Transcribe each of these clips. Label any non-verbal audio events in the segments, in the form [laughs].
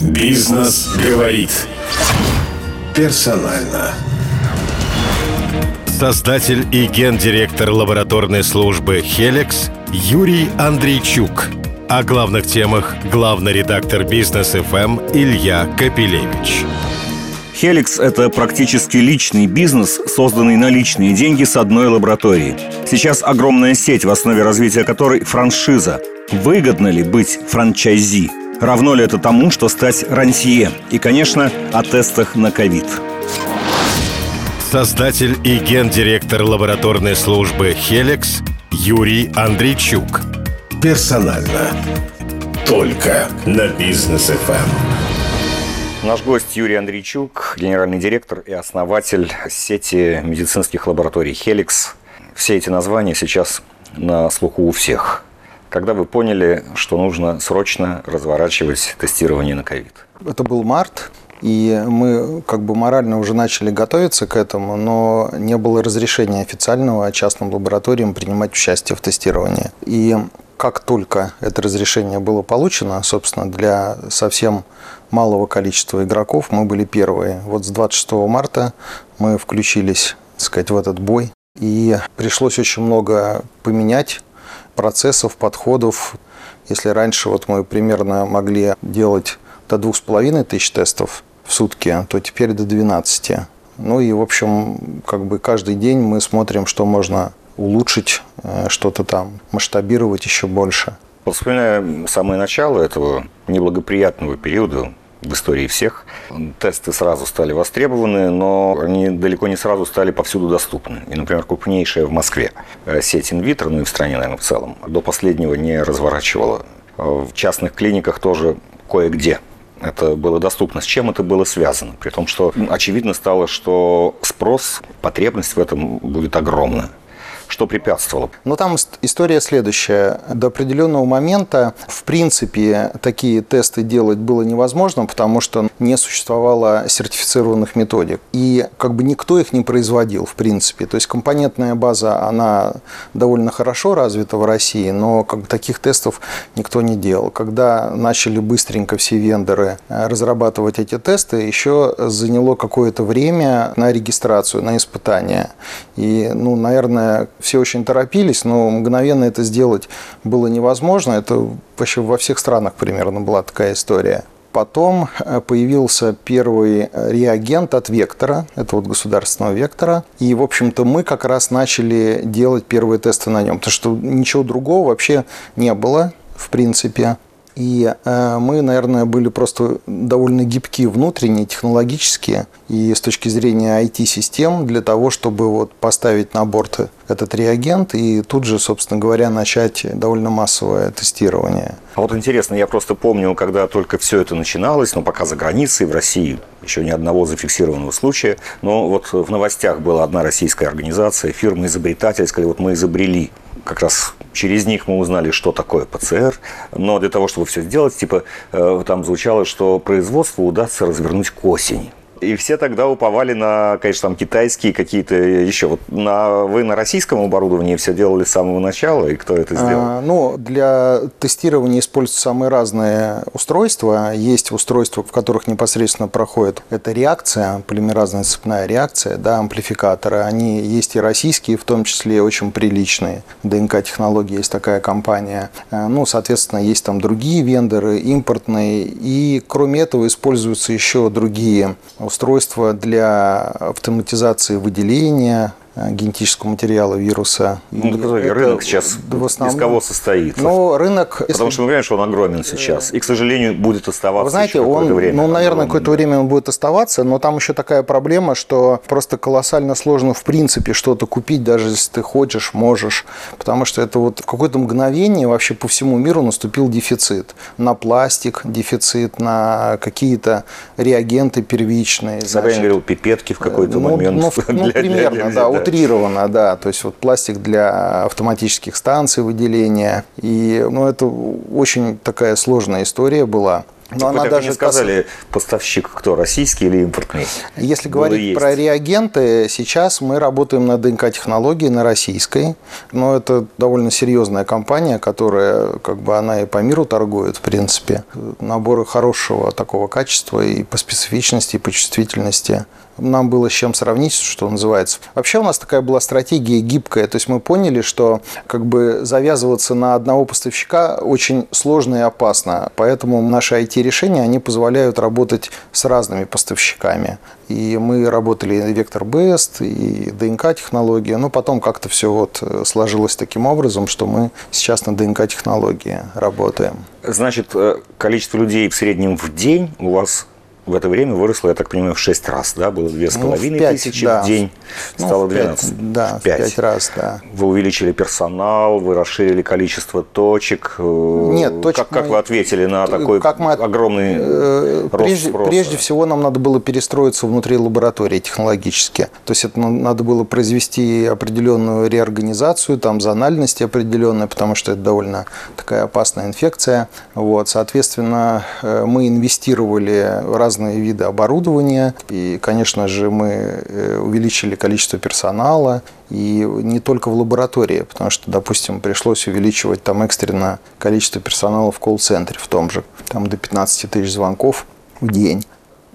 Бизнес говорит. Персонально. Создатель и гендиректор лабораторной службы «Хеликс» Юрий Андрейчук. О главных темах главный редактор «Бизнес ФМ» Илья Капелевич. Хеликс – это практически личный бизнес, созданный на личные деньги с одной лаборатории. Сейчас огромная сеть, в основе развития которой франшиза. Выгодно ли быть франчайзи? Равно ли это тому, что стать рантье? И, конечно, о тестах на ковид. Создатель и гендиректор лабораторной службы «Хеликс» Юрий Андрейчук. Персонально. Только на бизнес ФМ. Наш гость Юрий Андрейчук, генеральный директор и основатель сети медицинских лабораторий «Хеликс». Все эти названия сейчас на слуху у всех. Когда вы поняли, что нужно срочно разворачивать тестирование на ковид? Это был март, и мы как бы морально уже начали готовиться к этому, но не было разрешения официального частным лабораториям принимать участие в тестировании. И как только это разрешение было получено, собственно, для совсем малого количества игроков мы были первые. Вот с 26 марта мы включились, так сказать, в этот бой. И пришлось очень много поменять процессов, подходов. Если раньше вот мы примерно могли делать до двух с половиной тысяч тестов в сутки, то теперь до 12. Ну и, в общем, как бы каждый день мы смотрим, что можно улучшить, э, что-то там масштабировать еще больше. Вспоминая самое начало этого неблагоприятного периода в истории всех. Тесты сразу стали востребованы, но они далеко не сразу стали повсюду доступны. И, например, крупнейшая в Москве э, сеть инвитро, ну и в стране, наверное, в целом, до последнего не разворачивала. В частных клиниках тоже кое-где это было доступно. С чем это было связано? При том, что очевидно стало, что спрос, потребность в этом будет огромна что препятствовало? Ну, там история следующая. До определенного момента, в принципе, такие тесты делать было невозможно, потому что не существовало сертифицированных методик. И как бы никто их не производил, в принципе. То есть компонентная база, она довольно хорошо развита в России, но как бы таких тестов никто не делал. Когда начали быстренько все вендоры э, разрабатывать эти тесты, еще заняло какое-то время на регистрацию, на испытания. И, ну, наверное, все очень торопились, но мгновенно это сделать было невозможно. Это вообще во всех странах примерно была такая история. Потом э, появился первый реагент от Вектора, это вот государственного Вектора. И, в общем-то, мы как раз начали делать первые тесты на нем, потому что ничего другого вообще не было, в принципе. И э, мы, наверное, были просто довольно гибки внутренне, технологические и с точки зрения IT-систем для того, чтобы вот поставить на борт этот реагент и тут же, собственно говоря, начать довольно массовое тестирование. А вот интересно, я просто помню, когда только все это начиналось, но пока за границей, в России еще ни одного зафиксированного случая, но вот в новостях была одна российская организация, фирма-изобретатель, сказали, вот мы изобрели как раз через них мы узнали, что такое ПЦР. Но для того, чтобы все сделать, типа э, там звучало, что производство удастся развернуть к осени. И все тогда уповали на, конечно, там китайские какие-то еще. Вот на, вы на российском оборудовании все делали с самого начала, и кто это сделал? А, ну, для тестирования используются самые разные устройства. Есть устройства, в которых непосредственно проходит эта реакция, полимеразная цепная реакция, да, амплификаторы. Они есть и российские, в том числе очень приличные. ДНК-технологии есть такая компания. А, ну, соответственно, есть там другие вендоры, импортные. И кроме этого используются еще другие устройство для автоматизации выделения генетического материала вируса. Ну, это, рынок сейчас в основном, из кого состоит? Ну, рынок... Потому что мы понимаем, что он огромен сейчас. И, к сожалению, будет оставаться Вы знаете, он, время. Ну, наверное, какое-то время он будет оставаться, но там еще такая проблема, что просто колоссально сложно в принципе что-то купить, даже если ты хочешь, можешь. Потому что это вот в какое-то мгновение вообще по всему миру наступил дефицит. На пластик дефицит, на какие-то реагенты первичные. Собянин говорил, пипетки в какой-то ну, момент. Ну, [laughs] ну примерно, для, да, утрировано, да, то есть вот пластик для автоматических станций выделения. И ну, это очень такая сложная история была. Но она даже не сказали, поставщик кто, российский или импортный? Если говорить про реагенты, сейчас мы работаем на ДНК-технологии, на российской. Но это довольно серьезная компания, которая, как бы, она и по миру торгует, в принципе. Наборы хорошего такого качества и по специфичности, и по чувствительности нам было с чем сравнить, что называется. Вообще у нас такая была стратегия гибкая, то есть мы поняли, что как бы завязываться на одного поставщика очень сложно и опасно, поэтому наши IT-решения, они позволяют работать с разными поставщиками. И мы работали и Vector Best, и ДНК-технологии, но потом как-то все вот сложилось таким образом, что мы сейчас на ДНК-технологии работаем. Значит, э, количество людей в среднем в день у вас в это время выросло, я так понимаю, в 6 раз, да? Было 2,5 ну, тысячи да. в день, ну, стало 12. 5, да, в 5. 5 раз, да. Вы увеличили персонал, вы расширили количество точек. Э, Нет, точек Как, мы, как вы ответили на такой как мы, огромный э, рост прежде, спроса? Прежде всего нам надо было перестроиться внутри лаборатории технологически. То есть это надо было произвести определенную реорганизацию, там зональность определенная, потому что это довольно такая опасная инфекция. Вот, соответственно, э, мы инвестировали в разные разные виды оборудования. И, конечно же, мы э, увеличили количество персонала, и не только в лаборатории, потому что, допустим, пришлось увеличивать там экстренно количество персонала в колл-центре в том же, там до 15 тысяч звонков в день.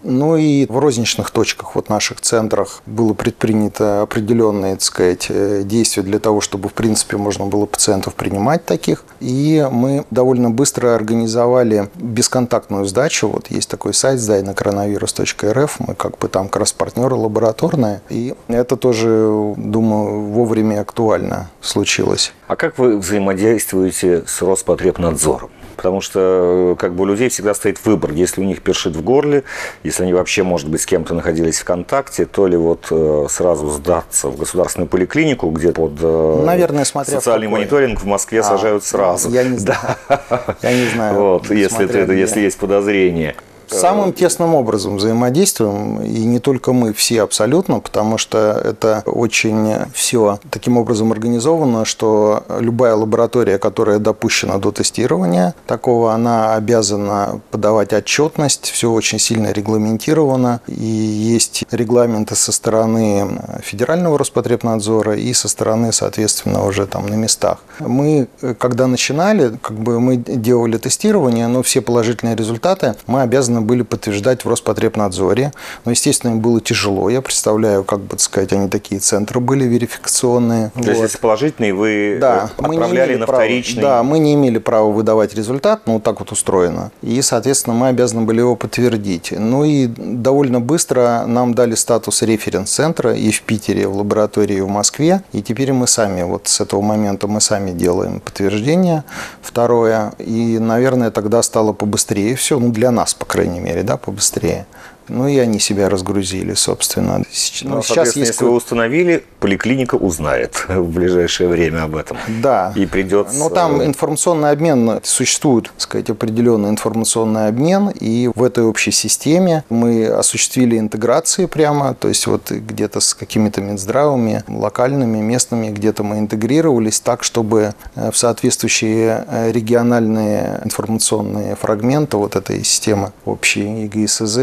Ну и в розничных точках, вот наших центрах, было предпринято определенные, так сказать, э, действия для того, чтобы, в принципе, можно было пациентов принимать таких. И мы довольно быстро организовали бесконтактную сдачу. Вот есть такой сайт сдай на коронавирус.рф. Мы как бы там как раз партнеры лабораторные. И это тоже, думаю, вовремя актуально случилось. А как вы взаимодействуете с Роспотребнадзором? Потому что как бы у людей всегда стоит выбор. Если у них першит в горле, если они вообще, может быть, с кем-то находились в контакте, то ли вот э, сразу сдаться в государственную поликлинику, где под э, Наверное, смотря социальный какой. мониторинг в Москве а, сажают сразу. Я не знаю. Да. Я не знаю. Вот, если, это, если есть подозрение. Самым тесным образом взаимодействуем, и не только мы, все абсолютно, потому что это очень все таким образом организовано, что любая лаборатория, которая допущена до тестирования такого, она обязана подавать отчетность, все очень сильно регламентировано, и есть регламенты со стороны Федерального Роспотребнадзора и со стороны, соответственно, уже там на местах. Мы, когда начинали, как бы мы делали тестирование, но все положительные результаты мы обязаны были подтверждать в Роспотребнадзоре. Но, естественно, им было тяжело. Я представляю, как бы сказать, они такие центры были верификационные. То вот. есть, если положительные, вы да, отправляли на права, вторичный? Да, мы не имели права выдавать результат, ну, так вот устроено. И, соответственно, мы обязаны были его подтвердить. Ну и довольно быстро нам дали статус референс-центра и в Питере, в лаборатории в Москве. И теперь мы сами, вот с этого момента мы сами делаем подтверждение. Второе. И, наверное, тогда стало побыстрее все, ну, для нас, по крайней мере, да, побыстрее. Ну и они себя разгрузили, собственно. Ну, ну сейчас если вы установили, поликлиника узнает [laughs] в ближайшее время об этом. Да. И придется... Но там информационный обмен, существует, так сказать, определенный информационный обмен, и в этой общей системе мы осуществили интеграции прямо, то есть вот где-то с какими-то Минздравами, локальными, местными, где-то мы интегрировались так, чтобы э, в соответствующие э, региональные информационные фрагменты вот этой системы общей ЕГИСЗ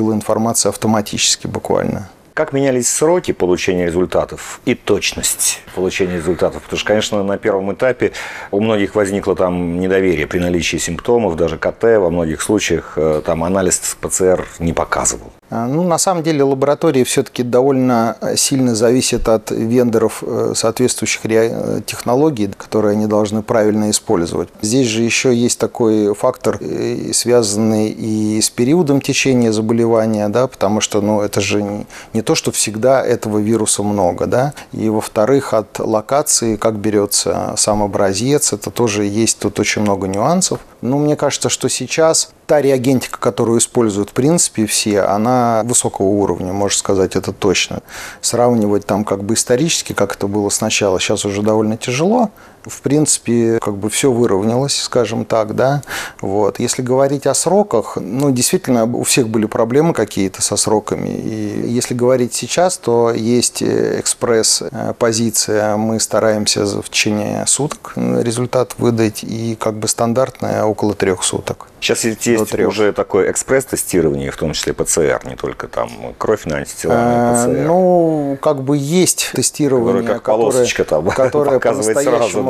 уходило информация автоматически буквально. Как менялись сроки получения результатов и точность получения результатов? Потому что, конечно, на первом этапе у многих возникло там недоверие при наличии симптомов, даже КТ во многих случаях э, там анализ ПЦР не показывал. А, ну, на самом деле лаборатории все-таки довольно сильно зависят от вендоров э, соответствующих э, технологий, которые они должны правильно использовать. Здесь же еще есть такой фактор, э, связанный и с периодом течения заболевания, да, потому что ну, это же не то, что всегда этого вируса много. Да, и во-вторых, от локации, как берется сам образец, это тоже есть тут очень много нюансов. Но мне кажется, что сейчас та реагентика, которую используют в принципе все, она высокого уровня, можно сказать, это точно. Сравнивать там как бы исторически, как это было сначала, сейчас уже довольно тяжело. В принципе, как бы все выровнялось, скажем так, да. Вот. Если говорить о сроках, ну, действительно, у всех были проблемы какие-то со сроками. И если говорить сейчас, то есть экспресс-позиция, мы стараемся в течение суток результат выдать, и как бы стандартная около трех суток. Сейчас есть уже такое экспресс-тестирование, в том числе ПЦР, не только там кровь на антитела, и ПЦР. Ну, как бы есть тестирование, которое, как там, которое [laughs] показывает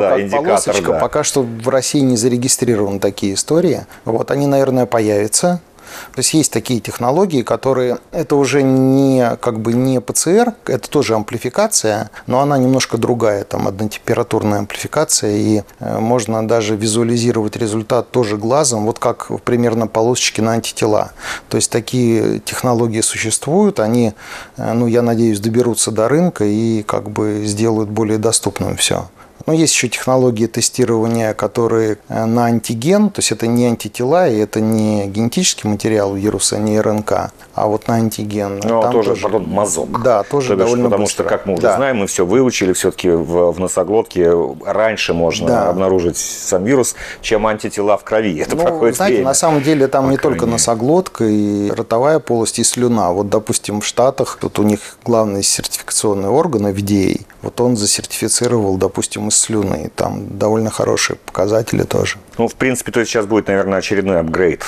да, как индикатор, полосочка. Да. Пока что в России не зарегистрированы такие истории. Вот они, наверное, появятся. То есть есть такие технологии, которые это уже не как бы не ПЦР, это тоже амплификация, но она немножко другая, там однотемпературная амплификация, и э, можно даже визуализировать результат тоже глазом, вот как примерно полосочки на антитела. То есть такие технологии существуют, они, э, ну, я надеюсь, доберутся до рынка и как бы сделают более доступным все. Но есть еще технологии тестирования, которые э, на антиген, то есть это не антитела, и это не генетический материал вируса, не РНК, а вот на антиген. Ну, Там тоже, тоже, пардон, мазок. Да, тоже То довольно Потому быстро. что, как мы уже да. знаем, мы все выучили, все-таки в, в носоглотке раньше можно да. обнаружить сам вирус, чем антитела в крови. [laughs] Это ну, проходит знаете, время. на самом деле там не только носоглотка и ротовая полость, и слюна. Вот, допустим, в Штатах, тут у них главный сертификационный орган FDA, вот он засертифицировал, допустим, из слюны. Там довольно хорошие показатели тоже. Ну, в принципе, то есть сейчас будет, наверное, очередной апгрейд.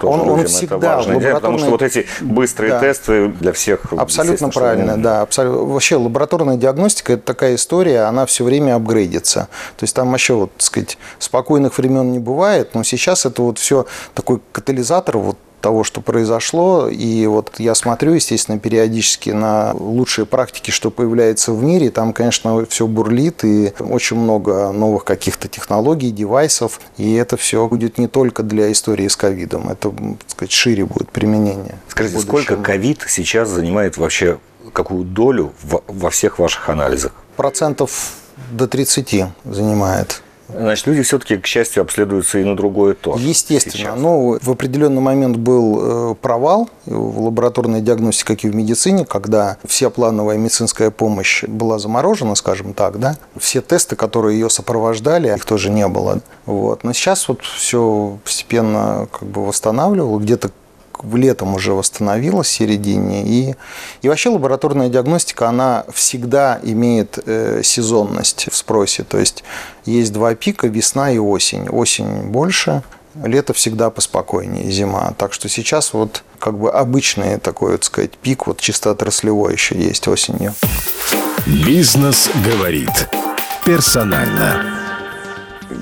Тоже он, он всегда это важно, лабораторный... потому что вот эти быстрые да. тесты для всех абсолютно правильно, да, абсолютно. Вообще лабораторная диагностика это такая история, она все время апгрейдится. То есть там вообще вот, так сказать, спокойных времен не бывает, но сейчас это вот все такой катализатор вот того, что произошло. И вот я смотрю, естественно, периодически на лучшие практики, что появляется в мире. Там, конечно, все бурлит и очень много новых каких-то технологий, девайсов. И это все будет не только для истории с ковидом. Это, так сказать, шире будет применение. Скажите, сколько ковид сейчас занимает вообще какую долю во всех ваших анализах? Процентов до 30 занимает. Значит, люди все-таки, к счастью, обследуются и на другое то. Естественно. Сейчас. Ну, в определенный момент был э, провал в лабораторной диагностике, как и в медицине, когда вся плановая медицинская помощь была заморожена, скажем так, да. Все тесты, которые ее сопровождали, их тоже не было. Вот. Но сейчас вот все постепенно как бы восстанавливало, где-то в летом уже восстановилась в середине. И, и вообще лабораторная диагностика, она всегда имеет э, сезонность в спросе. То есть есть два пика, весна и осень. Осень больше, лето всегда поспокойнее, зима. Так что сейчас вот как бы обычный такой, вот сказать, пик, вот чисто отраслевой еще есть осенью. Бизнес говорит персонально.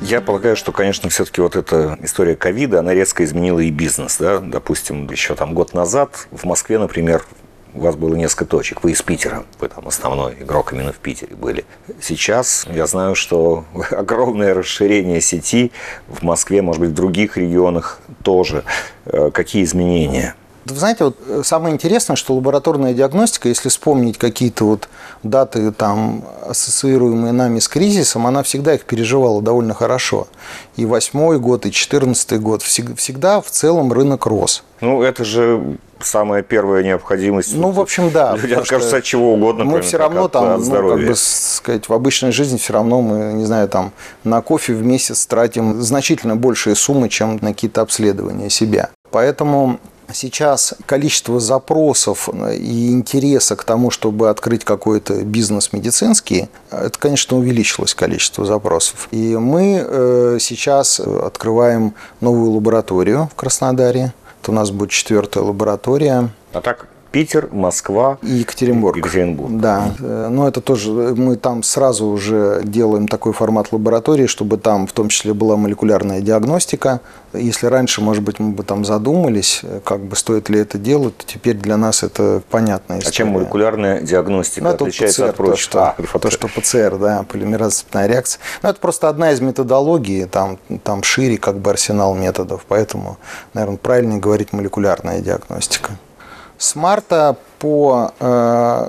Я полагаю, что, конечно, все-таки вот эта история ковида, она резко изменила и бизнес. Да? Допустим, еще там год назад в Москве, например, у вас было несколько точек. Вы из Питера, вы там основной игрок именно в Питере были. Сейчас я знаю, что [laughs] огромное расширение сети в Москве, может быть, в других регионах тоже. Э, какие изменения? Вы знаете, вот э, самое интересное, что лабораторная диагностика, если вспомнить какие-то вот даты, там, ассоциируемые нами с кризисом, она всегда их переживала довольно хорошо. И восьмой год, и четырнадцатый год. Всегда в целом рынок рос. Ну, это же самая первая необходимость. Ну, в общем, да. Люди откажутся от чего угодно, Мы все равно от, там, от ну, как бы сказать, в обычной жизни все равно мы, не знаю, там на кофе в месяц тратим значительно большие суммы, чем на какие-то обследования себя. Поэтому Сейчас количество запросов и интереса к тому, чтобы открыть какой-то бизнес медицинский, это, конечно, увеличилось количество запросов. И мы э, сейчас открываем новую лабораторию в Краснодаре. Это у нас будет четвертая лаборатория. А так Питер, Москва и Екатеринбург. Екатеринбург. Да, но это тоже мы там сразу уже делаем такой формат лаборатории, чтобы там в том числе была молекулярная диагностика. Если раньше, может быть, мы бы там задумались, как бы стоит ли это делать, то теперь для нас это понятная история. А чем молекулярная диагностика ну, отличается ПЦР, от прочих? То, что, а, то, что ПЦР, да, полимеразная реакция. Ну, это просто одна из методологий, там, там шире как бы арсенал методов, поэтому, наверное, правильнее говорить молекулярная диагностика. С марта по э,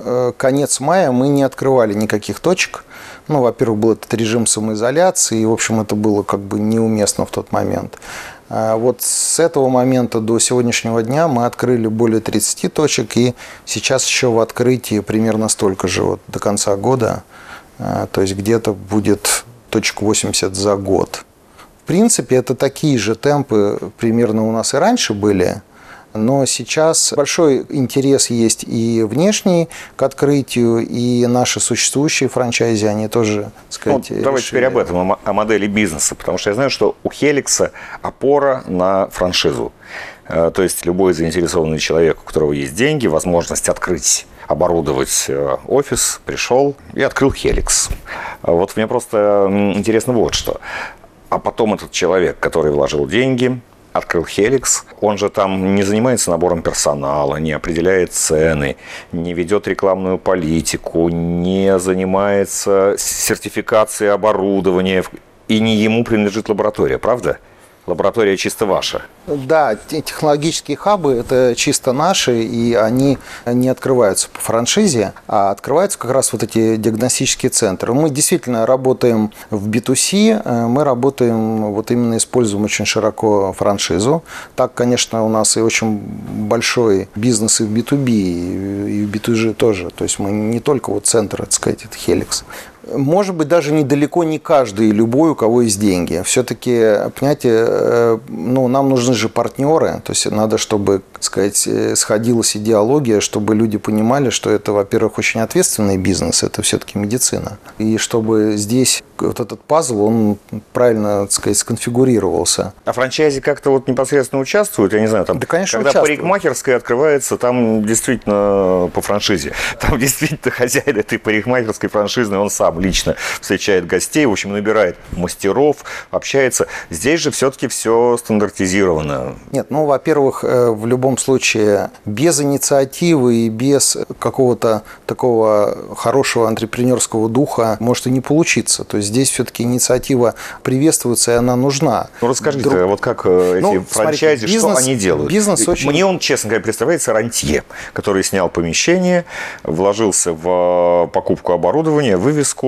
э, конец мая мы не открывали никаких точек. Ну, во-первых, был этот режим самоизоляции, и, в общем, это было как бы неуместно в тот момент. А вот с этого момента до сегодняшнего дня мы открыли более 30 точек, и сейчас еще в открытии примерно столько же вот до конца года. А, то есть где-то будет точек 80 за год. В принципе, это такие же темпы примерно у нас и раньше были – но сейчас большой интерес есть и внешний к открытию, и наши существующие франчайзи, они тоже, сказать, ну, Давайте теперь об этом, о модели бизнеса, потому что я знаю, что у Хеликса опора на франшизу. Э, то есть любой заинтересованный человек, у которого есть деньги, возможность открыть оборудовать э, офис, пришел и открыл Хеликс. Вот мне просто интересно вот что. А потом этот человек, который вложил деньги, открыл Хеликс. Он же там не занимается набором персонала, не определяет цены, не ведет рекламную политику, не занимается сертификацией оборудования. И не ему принадлежит лаборатория, правда? Лаборатория чисто ваша. Да, технологические хабы – это чисто наши, и они не открываются по франшизе, а открываются как раз вот эти диагностические центры. Мы действительно работаем в B2C, э, мы работаем, вот именно используем очень широко франшизу. Так, конечно, у нас и очень большой бизнес и в B2B, и в B2G тоже. То есть мы не только вот центр, так сказать, это Helix может быть, даже недалеко не каждый, любой, у кого есть деньги. Все-таки, понимаете, э, ну, нам нужны же партнеры, то есть надо, чтобы, сказать, э, сходилась идеология, чтобы люди понимали, что это, во-первых, очень ответственный бизнес, это все-таки медицина. И чтобы здесь вот этот пазл, он правильно, так сказать, сконфигурировался. А франчайзи как-то вот непосредственно участвуют? Я не знаю, там, да, конечно, когда участвуют. парикмахерская открывается, там действительно по франшизе. [laughs] Там действительно хозяин этой парикмахерской франшизы, он сам лично встречает гостей, в общем, набирает мастеров, общается. Здесь же все-таки все стандартизировано. Нет, ну, во-первых, э, в любом случае, без инициативы и без какого-то такого хорошего антрепренерского духа может и не получиться. То есть здесь все-таки инициатива приветствуется, и она нужна. Ну, расскажите, Друг... вот как э, эти ну, франчайзи, смотрите, бизнес, что они делают? Бизнес очень... Мне он, честно говоря, представляется рантье, который снял помещение, вложился в покупку оборудования, вывеску,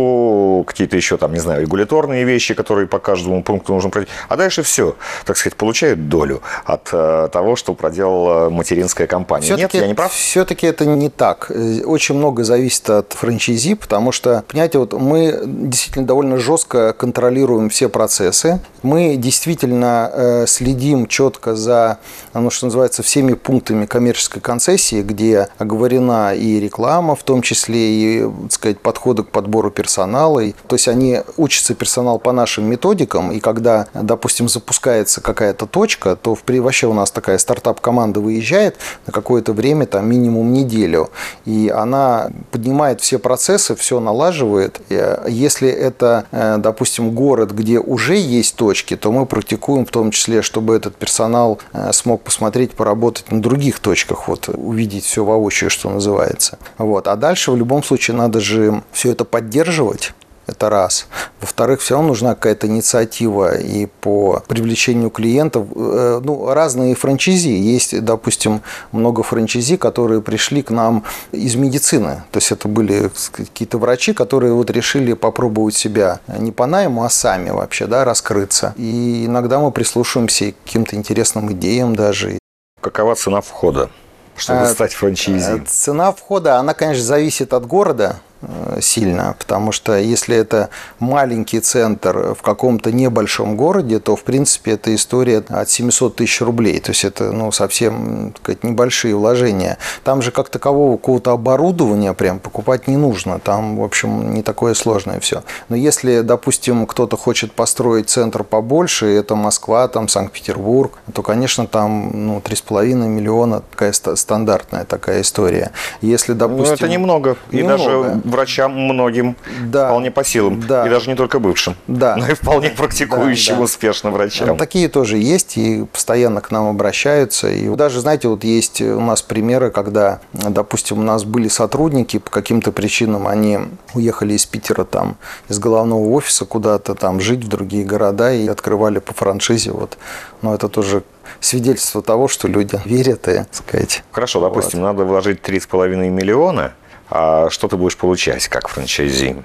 какие-то еще там, не знаю, регуляторные вещи, которые по каждому пункту нужно пройти. А дальше все, так сказать, получает долю от э, того, что проделала материнская компания. Нет, я не прав? Все-таки это не так. Очень много зависит от франчайзи, потому что, понимаете, вот мы действительно довольно жестко контролируем все процессы. Мы действительно э, следим четко за, ну, что называется, всеми пунктами коммерческой концессии, где оговорена и реклама, в том числе и, так сказать, подходы к подбору персонала персонала. То есть они учатся персонал по нашим методикам, и когда, допустим, запускается какая-то точка, то в, вообще у нас такая стартап-команда выезжает на какое-то время, там минимум неделю, и она поднимает все процессы, все налаживает. Если это, э, допустим, город, где уже есть точки, то мы практикуем в том числе, чтобы этот персонал э, смог посмотреть, поработать на других точках, вот увидеть все воочию, что называется. Вот. А дальше в любом случае надо же все это поддерживать, поддерживать. Это раз. Во-вторых, все равно нужна какая-то инициатива и по привлечению клиентов. Э, ну, разные франчизи. Есть, допустим, много франчизи, которые пришли к нам из медицины. То есть это были какие-то врачи, которые вот решили попробовать себя не по найму, а сами вообще, да, раскрыться. И иногда мы прислушиваемся к каким-то интересным идеям даже. Какова цена входа? чтобы а, стать франчайзи? Цена входа, она, конечно, зависит от города. Э, сильно, потому что если это маленький центр в каком-то небольшом городе, то, в принципе, это история от 700 тысяч рублей, то есть это ну, совсем сказать, небольшие вложения. Там же как такового какого-то оборудования прям покупать не нужно, там, в общем, не такое сложное все. Но если, допустим, кто-то хочет построить центр побольше, это Москва, там Санкт-Петербург, то, конечно, там ну, 3,5 миллиона такая стандартная такая история. Если, допустим... Ну, это немного. И немного. даже врачам многим да. вполне по силам. Да. И даже не только бывшим, да. но и вполне практикующим да, да. успешно врачам. Такие тоже есть и постоянно к нам обращаются. И даже, знаете, вот есть у нас примеры, когда, допустим, у нас были сотрудники, по каким-то причинам они уехали из Питера там, из головного офиса куда-то там жить в другие города и открывали по франшизе. Вот. Но это тоже свидетельство того, что люди верят и, сказать. Хорошо, допустим, вот. надо вложить 3,5 миллиона – что ты будешь получать как франчайзи?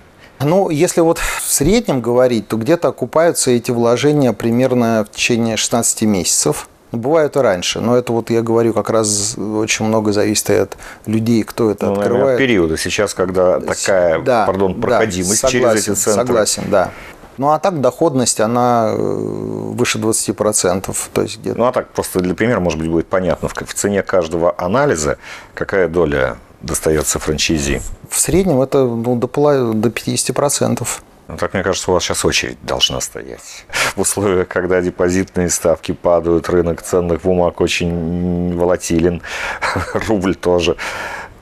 Ну, если вот в среднем говорить, то где-то окупаются эти вложения примерно в течение 16 месяцев. Бывает и раньше, но это вот я говорю, как раз очень много зависит от людей, кто это ну, открывает. Наверное, периода сейчас, когда такая, да, пардон, проходимость да, согласен, через эти центры. Согласен, да. Ну а так доходность, она э, выше 20%. То есть где Ну а так, просто для примера, может быть, будет понятно, в цене каждого анализа какая доля достается франчайзи? В среднем это ну, до, до 50%. Ну, так, мне кажется, у вас сейчас очередь должна стоять. В условиях, когда депозитные ставки падают, рынок ценных бумаг очень волатилен, [laughs] рубль тоже.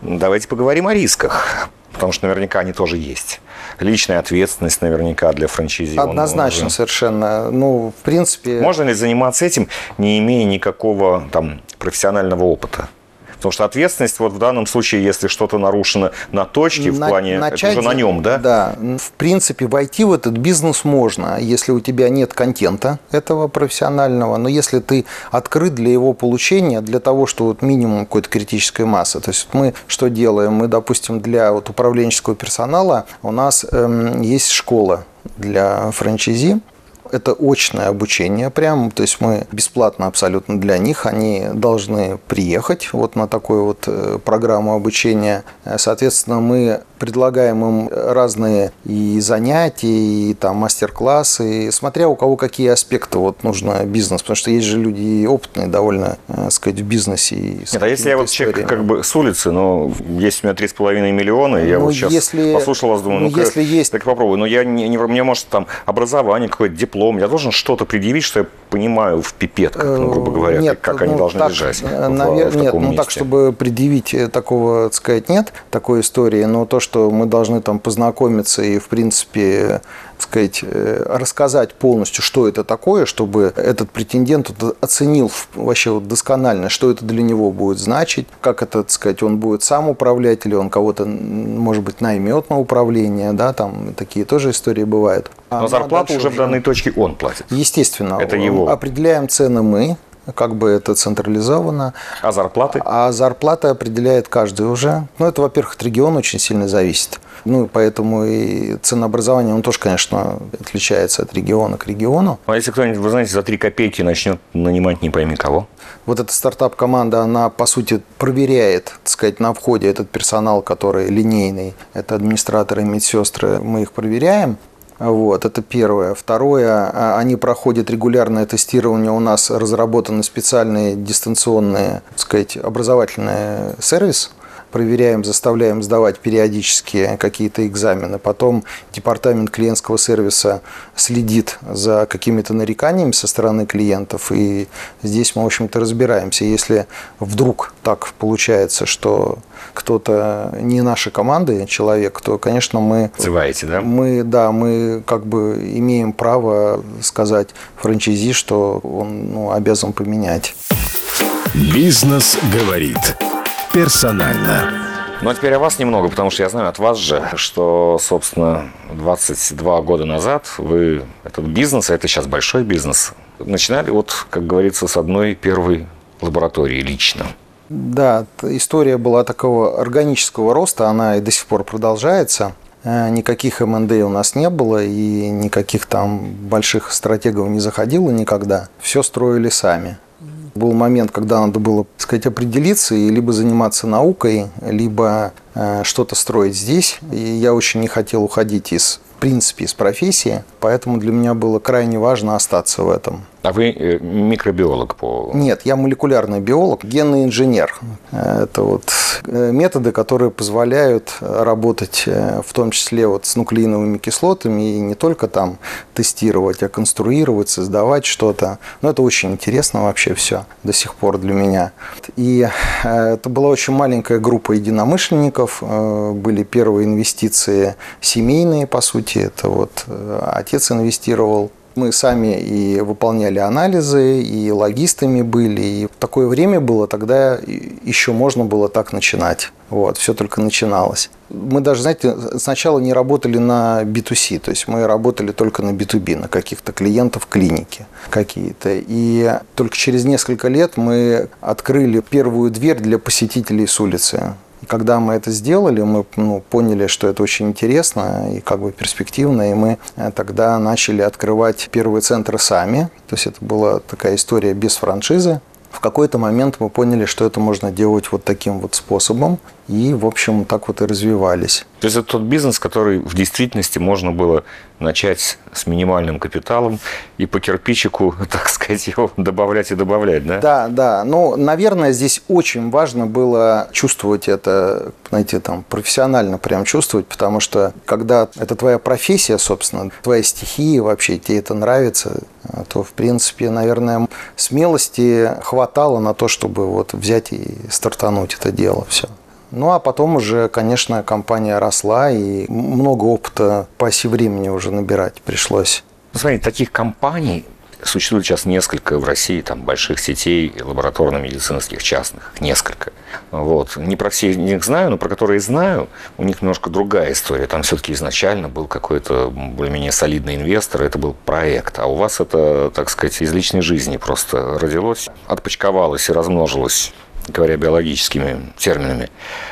Давайте поговорим о рисках, потому что наверняка они тоже есть. Личная ответственность наверняка для франчайзи. Однозначно, он, совершенно. Ну, в принципе... Можно ли заниматься этим, не имея никакого там профессионального опыта? Потому что ответственность вот в данном случае, если что-то нарушено на точке, в плане, начать, это уже на нем, да? Да. В принципе, войти в этот бизнес можно, если у тебя нет контента этого профессионального, но если ты открыт для его получения, для того, что вот минимум какой-то критической массы. То есть мы что делаем? Мы, допустим, для вот управленческого персонала у нас эм, есть школа для франчайзи, это очное обучение прям, то есть мы бесплатно абсолютно для них, они должны приехать вот на такую вот э, программу обучения. Соответственно, мы предлагаем им разные и занятия, и там мастер-классы, смотря у кого какие аспекты вот нужно бизнес, потому что есть же люди опытные довольно, так э, сказать, в бизнесе. Нет, а если я вот человек как бы с улицы, но есть у меня 3,5 миллиона, я ну, вот сейчас если, послушал вас, думаю, ну, ну если есть... так попробую, но я не, не, мне может там образование, какой-то диплом, я должен что-то предъявить, что я понимаю в пипетках, ну, грубо говоря, нет, как ну, они должны так, лежать. Навер... Вот, нет, ну месте. так, чтобы предъявить э, такого, так сказать, нет такой истории, но то, что мы должны там познакомиться и, в принципе, сказать, э, рассказать полностью, что это такое, чтобы этот претендент оценил вообще вот досконально, что это для него будет значить, как это, так сказать, он будет сам управлять, или он кого-то, может быть, наймет на управление, да, там такие тоже истории бывают. Но а зарплату уже в данной точке он платит. Естественно. Это его. Определяем цены мы, как бы это централизовано. А зарплаты? А зарплаты определяет каждый уже. Ну, это, во-первых, от региона очень сильно зависит. Ну, поэтому и ценообразование, он тоже, конечно, отличается от региона к региону. А если кто-нибудь, вы знаете, за 3 копейки начнет нанимать не пойми кого? Вот эта стартап-команда, она, по сути, проверяет, так сказать, на входе этот персонал, который линейный. Это администраторы, медсестры, мы их проверяем. Вот, это первое. Второе, а, они проходят регулярное тестирование. У нас разработаны специальные дистанционные, так сказать, образовательные сервис, проверяем, заставляем сдавать периодически какие-то экзамены. Потом департамент клиентского сервиса следит за какими-то нареканиями со стороны клиентов. И здесь мы, в общем-то, разбираемся. Если вдруг так получается, что кто-то не нашей команды человек, то, конечно, мы... Называете, да? Мы, да, мы как бы имеем право сказать франчайзи, что он ну, обязан поменять. Бизнес говорит персонально. Ну а теперь о вас немного, потому что я знаю от вас же, что, собственно, 22 года назад вы этот бизнес, а это сейчас большой бизнес, начинали вот, как говорится, с одной первой лаборатории лично. Да, история была такого органического роста, она и до сих пор продолжается. Э, никаких МНД у нас не было, и никаких там больших стратегов не заходило никогда. Все строили сами. Был момент, когда надо было, так сказать, определиться и либо заниматься наукой, либо э, что-то строить здесь. И я очень не хотел уходить из в принципе, из профессии, поэтому для меня было крайне важно остаться в этом. А вы э, микробиолог по... Нет, я молекулярный биолог, генный инженер. Это вот э, методы, которые позволяют работать э, в том числе вот с нуклеиновыми кислотами и не только там тестировать, а конструировать, создавать что-то. Но это очень интересно вообще все до сих пор для меня. И это была очень маленькая группа единомышленников. Были первые инвестиции семейные, по сути. Это вот отец инвестировал мы сами и выполняли анализы, и логистами были. И такое время было, тогда еще можно было так начинать. Вот, все только начиналось. Мы даже, знаете, сначала не работали на B2C, то есть мы работали только на B2B, на каких-то клиентов клиники какие-то. И только через несколько лет мы открыли первую дверь для посетителей с улицы. Когда мы это сделали, мы ну, поняли, что это очень интересно и как бы перспективно, и мы э, тогда начали открывать первые центры сами. То есть это была такая история без франшизы. в какой-то момент мы поняли, что это можно делать вот таким вот способом. И, в общем, так вот и развивались. То есть это тот бизнес, который в действительности можно было начать с минимальным капиталом и по кирпичику, [laughs] так сказать, его добавлять и добавлять, да? Да, да. Ну, наверное, здесь очень важно было чувствовать это, знаете, там, профессионально прям чувствовать, потому что когда это твоя профессия, собственно, твоя стихия вообще, тебе это нравится, то, в принципе, наверное, смелости хватало на то, чтобы вот взять и стартануть это дело все. Ну, а потом уже, конечно, компания росла, и много опыта по оси времени уже набирать пришлось. Ну, смотрите, таких компаний существует сейчас несколько в России, там, больших сетей лабораторно-медицинских, частных, несколько. Вот. Не про все них знаю, но про которые знаю, у них немножко другая история. Там все-таки изначально был какой-то более-менее солидный инвестор, это был проект. А у вас это, так сказать, из личной жизни просто родилось, отпочковалось и размножилось говоря биологическими терминами.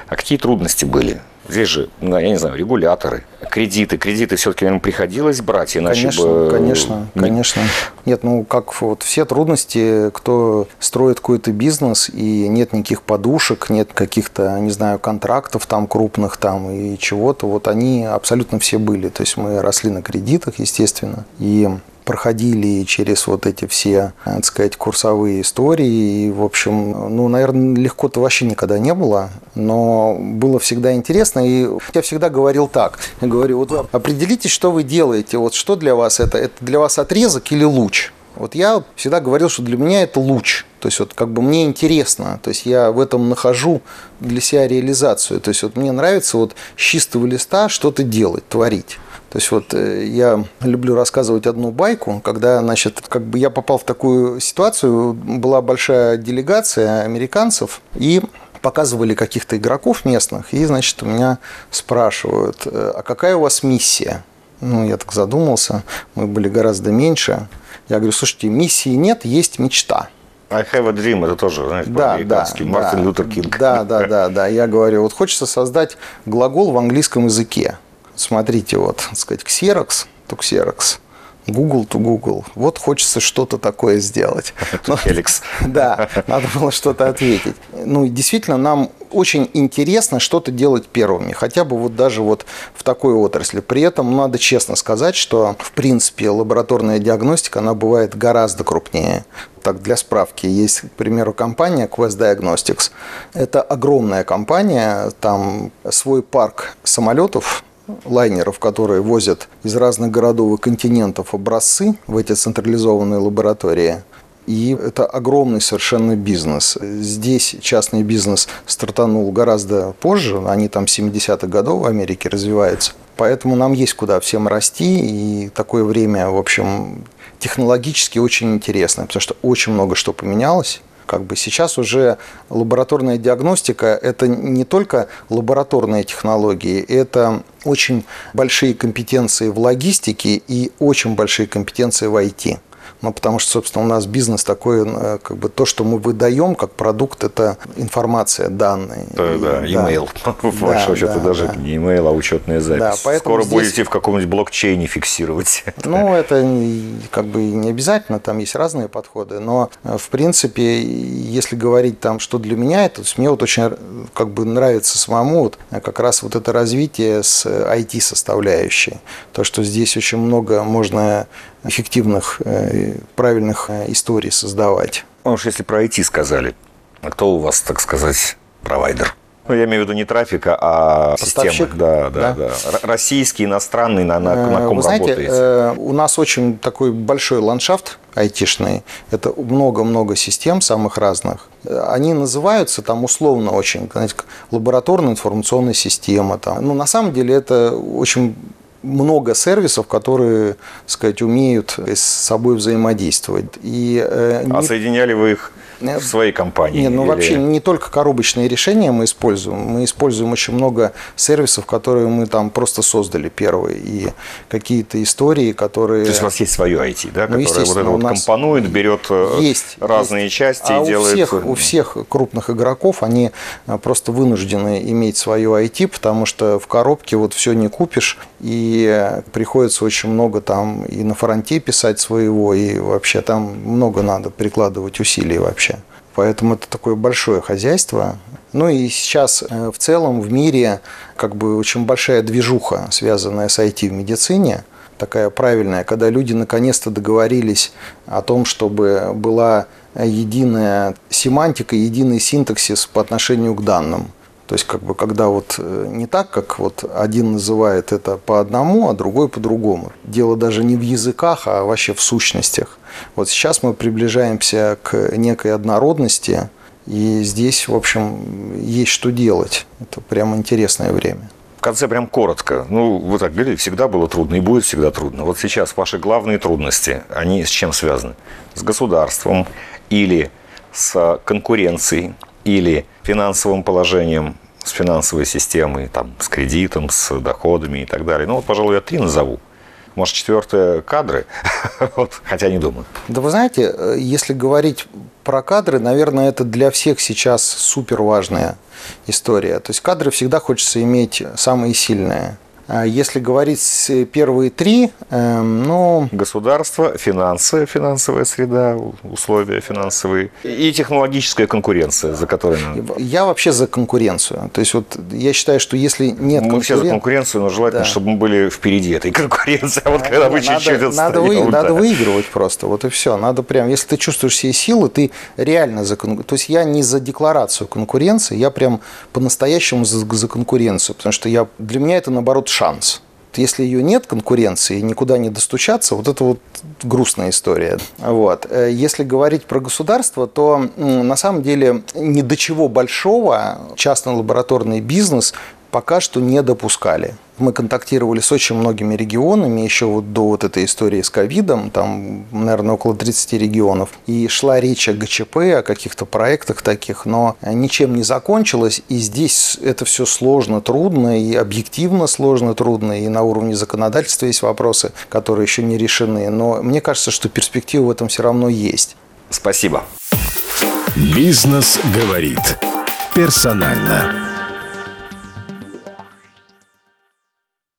А какие трудности были? Здесь же, ну, я не знаю, регуляторы, кредиты. Кредиты все-таки, наверное, приходилось брать, иначе конечно, бы... Конечно, не... конечно. Нет, ну, как вот все трудности, кто строит какой-то бизнес, и нет никаких подушек, нет каких-то, не знаю, контрактов там крупных там и чего-то, вот они абсолютно все были. То есть мы росли на кредитах, естественно, и проходили через вот эти все, так сказать, курсовые истории. И, в общем, ну, наверное, легко-то вообще никогда не было, но было всегда интересно. И я всегда говорил так. Я говорю, вот определитесь, что вы делаете. Вот что для вас это? Это для вас отрезок или луч? Вот я всегда говорил, что для меня это луч. То есть вот как бы мне интересно, то есть я в этом нахожу для себя реализацию. То есть вот мне нравится вот с чистого листа что-то делать, творить. То есть вот э, я люблю рассказывать одну байку, когда, значит, как бы я попал в такую ситуацию, была большая делегация американцев, и показывали каких-то игроков местных, и, значит, у меня спрашивают, «Э, а какая у вас миссия? Ну, я так задумался, мы были гораздо меньше. Я говорю, слушайте, миссии нет, есть мечта. I have a dream, это тоже, знаешь, да, да, Мартин да, Лютер Кинг. Да, да, да, да. Я говорю, вот хочется создать глагол в английском языке смотрите, вот, так сказать, Xerox, то Xerox, Google to Google. Вот хочется что-то такое сделать. [laughs] Но, Helix. [laughs] Да, надо было что-то ответить. Ну, действительно, нам очень интересно что-то делать первыми, хотя бы вот даже вот в такой отрасли. При этом надо честно сказать, что в принципе лабораторная диагностика, она бывает гораздо крупнее. Так, для справки, есть, к примеру, компания Quest Diagnostics. Это огромная компания, там свой парк самолетов, лайнеров, которые возят из разных городов и континентов образцы в эти централизованные лаборатории. И это огромный совершенно бизнес. Здесь частный бизнес стартанул гораздо позже, они там 70-х годов в Америке развиваются. Поэтому нам есть куда всем расти, и такое время, в общем, технологически очень интересное, потому что очень много что поменялось. Как бы сейчас уже лабораторная диагностика – это не только лабораторные технологии, это очень большие компетенции в логистике и очень большие компетенции в IT. Ну, потому что, собственно, у нас бизнес такой, э, как бы то, что мы выдаем как продукт, это информация, данные. Да, да, имейл. [laughs] Да. Больше вообще-то да, даже да. не имейл, а учетная запись. Да, поэтому Скоро здесь... будете в каком-нибудь блокчейне фиксировать. [laughs] Ну, это как бы не обязательно, там есть разные подходы, но э, в принципе, если говорить там, что для меня это, то мне вот очень как бы нравится самому вот, как раз вот это развитие с IT-составляющей. То, что здесь очень много можно эффективных, э, правильных э, историй создавать. Ну уж если про IT сказали, а кто у вас, так сказать, провайдер? Ну, я имею в виду не трафика, а Поставщик, системы. Да, да, да, да. Российский, иностранный, на, на, на э, ком Вы знаете, работаете? У нас очень такой большой ландшафт айтишный. Это много-много систем самых разных. Они называются там условно очень, знаете, лабораторная информационная система. Там. Но на самом деле это очень много сервисов, которые, так сказать, умеют с собой взаимодействовать. И, э, а не... соединяли вы их в своей компании? Нет, ну или... вообще не только коробочные решения мы используем. Мы используем очень много сервисов, которые мы там просто создали первые. И какие-то истории, которые... То есть у вас есть свое IT, да? Ну, которое вот это вот компонует, берет э, есть, разные есть. части а и у делает... Всех, у всех крупных игроков они э, просто вынуждены иметь свое IT, потому что в коробке вот все не купишь, и приходится очень много там и на фронте писать своего, и вообще там много надо прикладывать усилий вообще. Поэтому это такое большое хозяйство. Ну и сейчас э, в целом в мире как бы очень большая движуха, связанная с IT в медицине, такая правильная, когда люди наконец-то договорились о том, чтобы была единая семантика, единый синтаксис по отношению к данным. То есть, как бы, когда вот э, не так, как вот один называет это по одному, а другой по другому. Дело даже не в языках, а вообще в сущностях. Вот сейчас мы приближаемся к некой однородности, и здесь, в общем, есть что делать. Это прям интересное время. В конце прям коротко. Ну, вы так говорили, всегда было трудно и будет всегда трудно. Вот сейчас ваши главные трудности, они с чем связаны? С государством или с конкуренцией, или финансовым положением, с финансовой системой, там, с кредитом, с доходами и так далее. Ну вот, пожалуй, я три назову. Может, четвертое – кадры? [laughs] вот, хотя не думаю. Да вы знаете, э, если говорить про кадры, наверное, это для всех сейчас супер важная история. То есть кадры всегда хочется иметь самые сильные. А если говорить первые три, эм, ну... Государство, финансы, финансовая среда, условия финансовые и технологическая конкуренция, за которой. Я вообще за конкуренцию. То есть вот я считаю, что если нет Мы конкурен... все за конкуренцию, но желательно, да. чтобы мы были впереди этой [laughs] конкуренции. А вот когда мы чуть-чуть надо, надо, вы, да. надо выигрывать просто, вот и все. Надо прям, если ты чувствуешь все силы, ты реально за конкуренцию. То есть я не за декларацию конкуренции, я прям по-настоящему за, за конкуренцию, потому что я, для меня это наоборот шанс. Если ее нет, конкуренции, никуда не достучаться, вот это вот грустная история. Вот. Э, если говорить про государство, то на самом деле ни до чего большого частный лабораторный бизнес пока что не допускали. Мы контактировали с очень многими регионами еще вот до вот этой истории с ковидом, там, наверное, около 30 регионов. И шла речь о ГЧП, о каких-то проектах таких, но ничем не закончилось. И здесь это все сложно, трудно, и объективно сложно, трудно, и на уровне законодательства есть вопросы, которые еще не решены. Но мне кажется, что перспектива в этом все равно есть. Спасибо. Бизнес говорит персонально.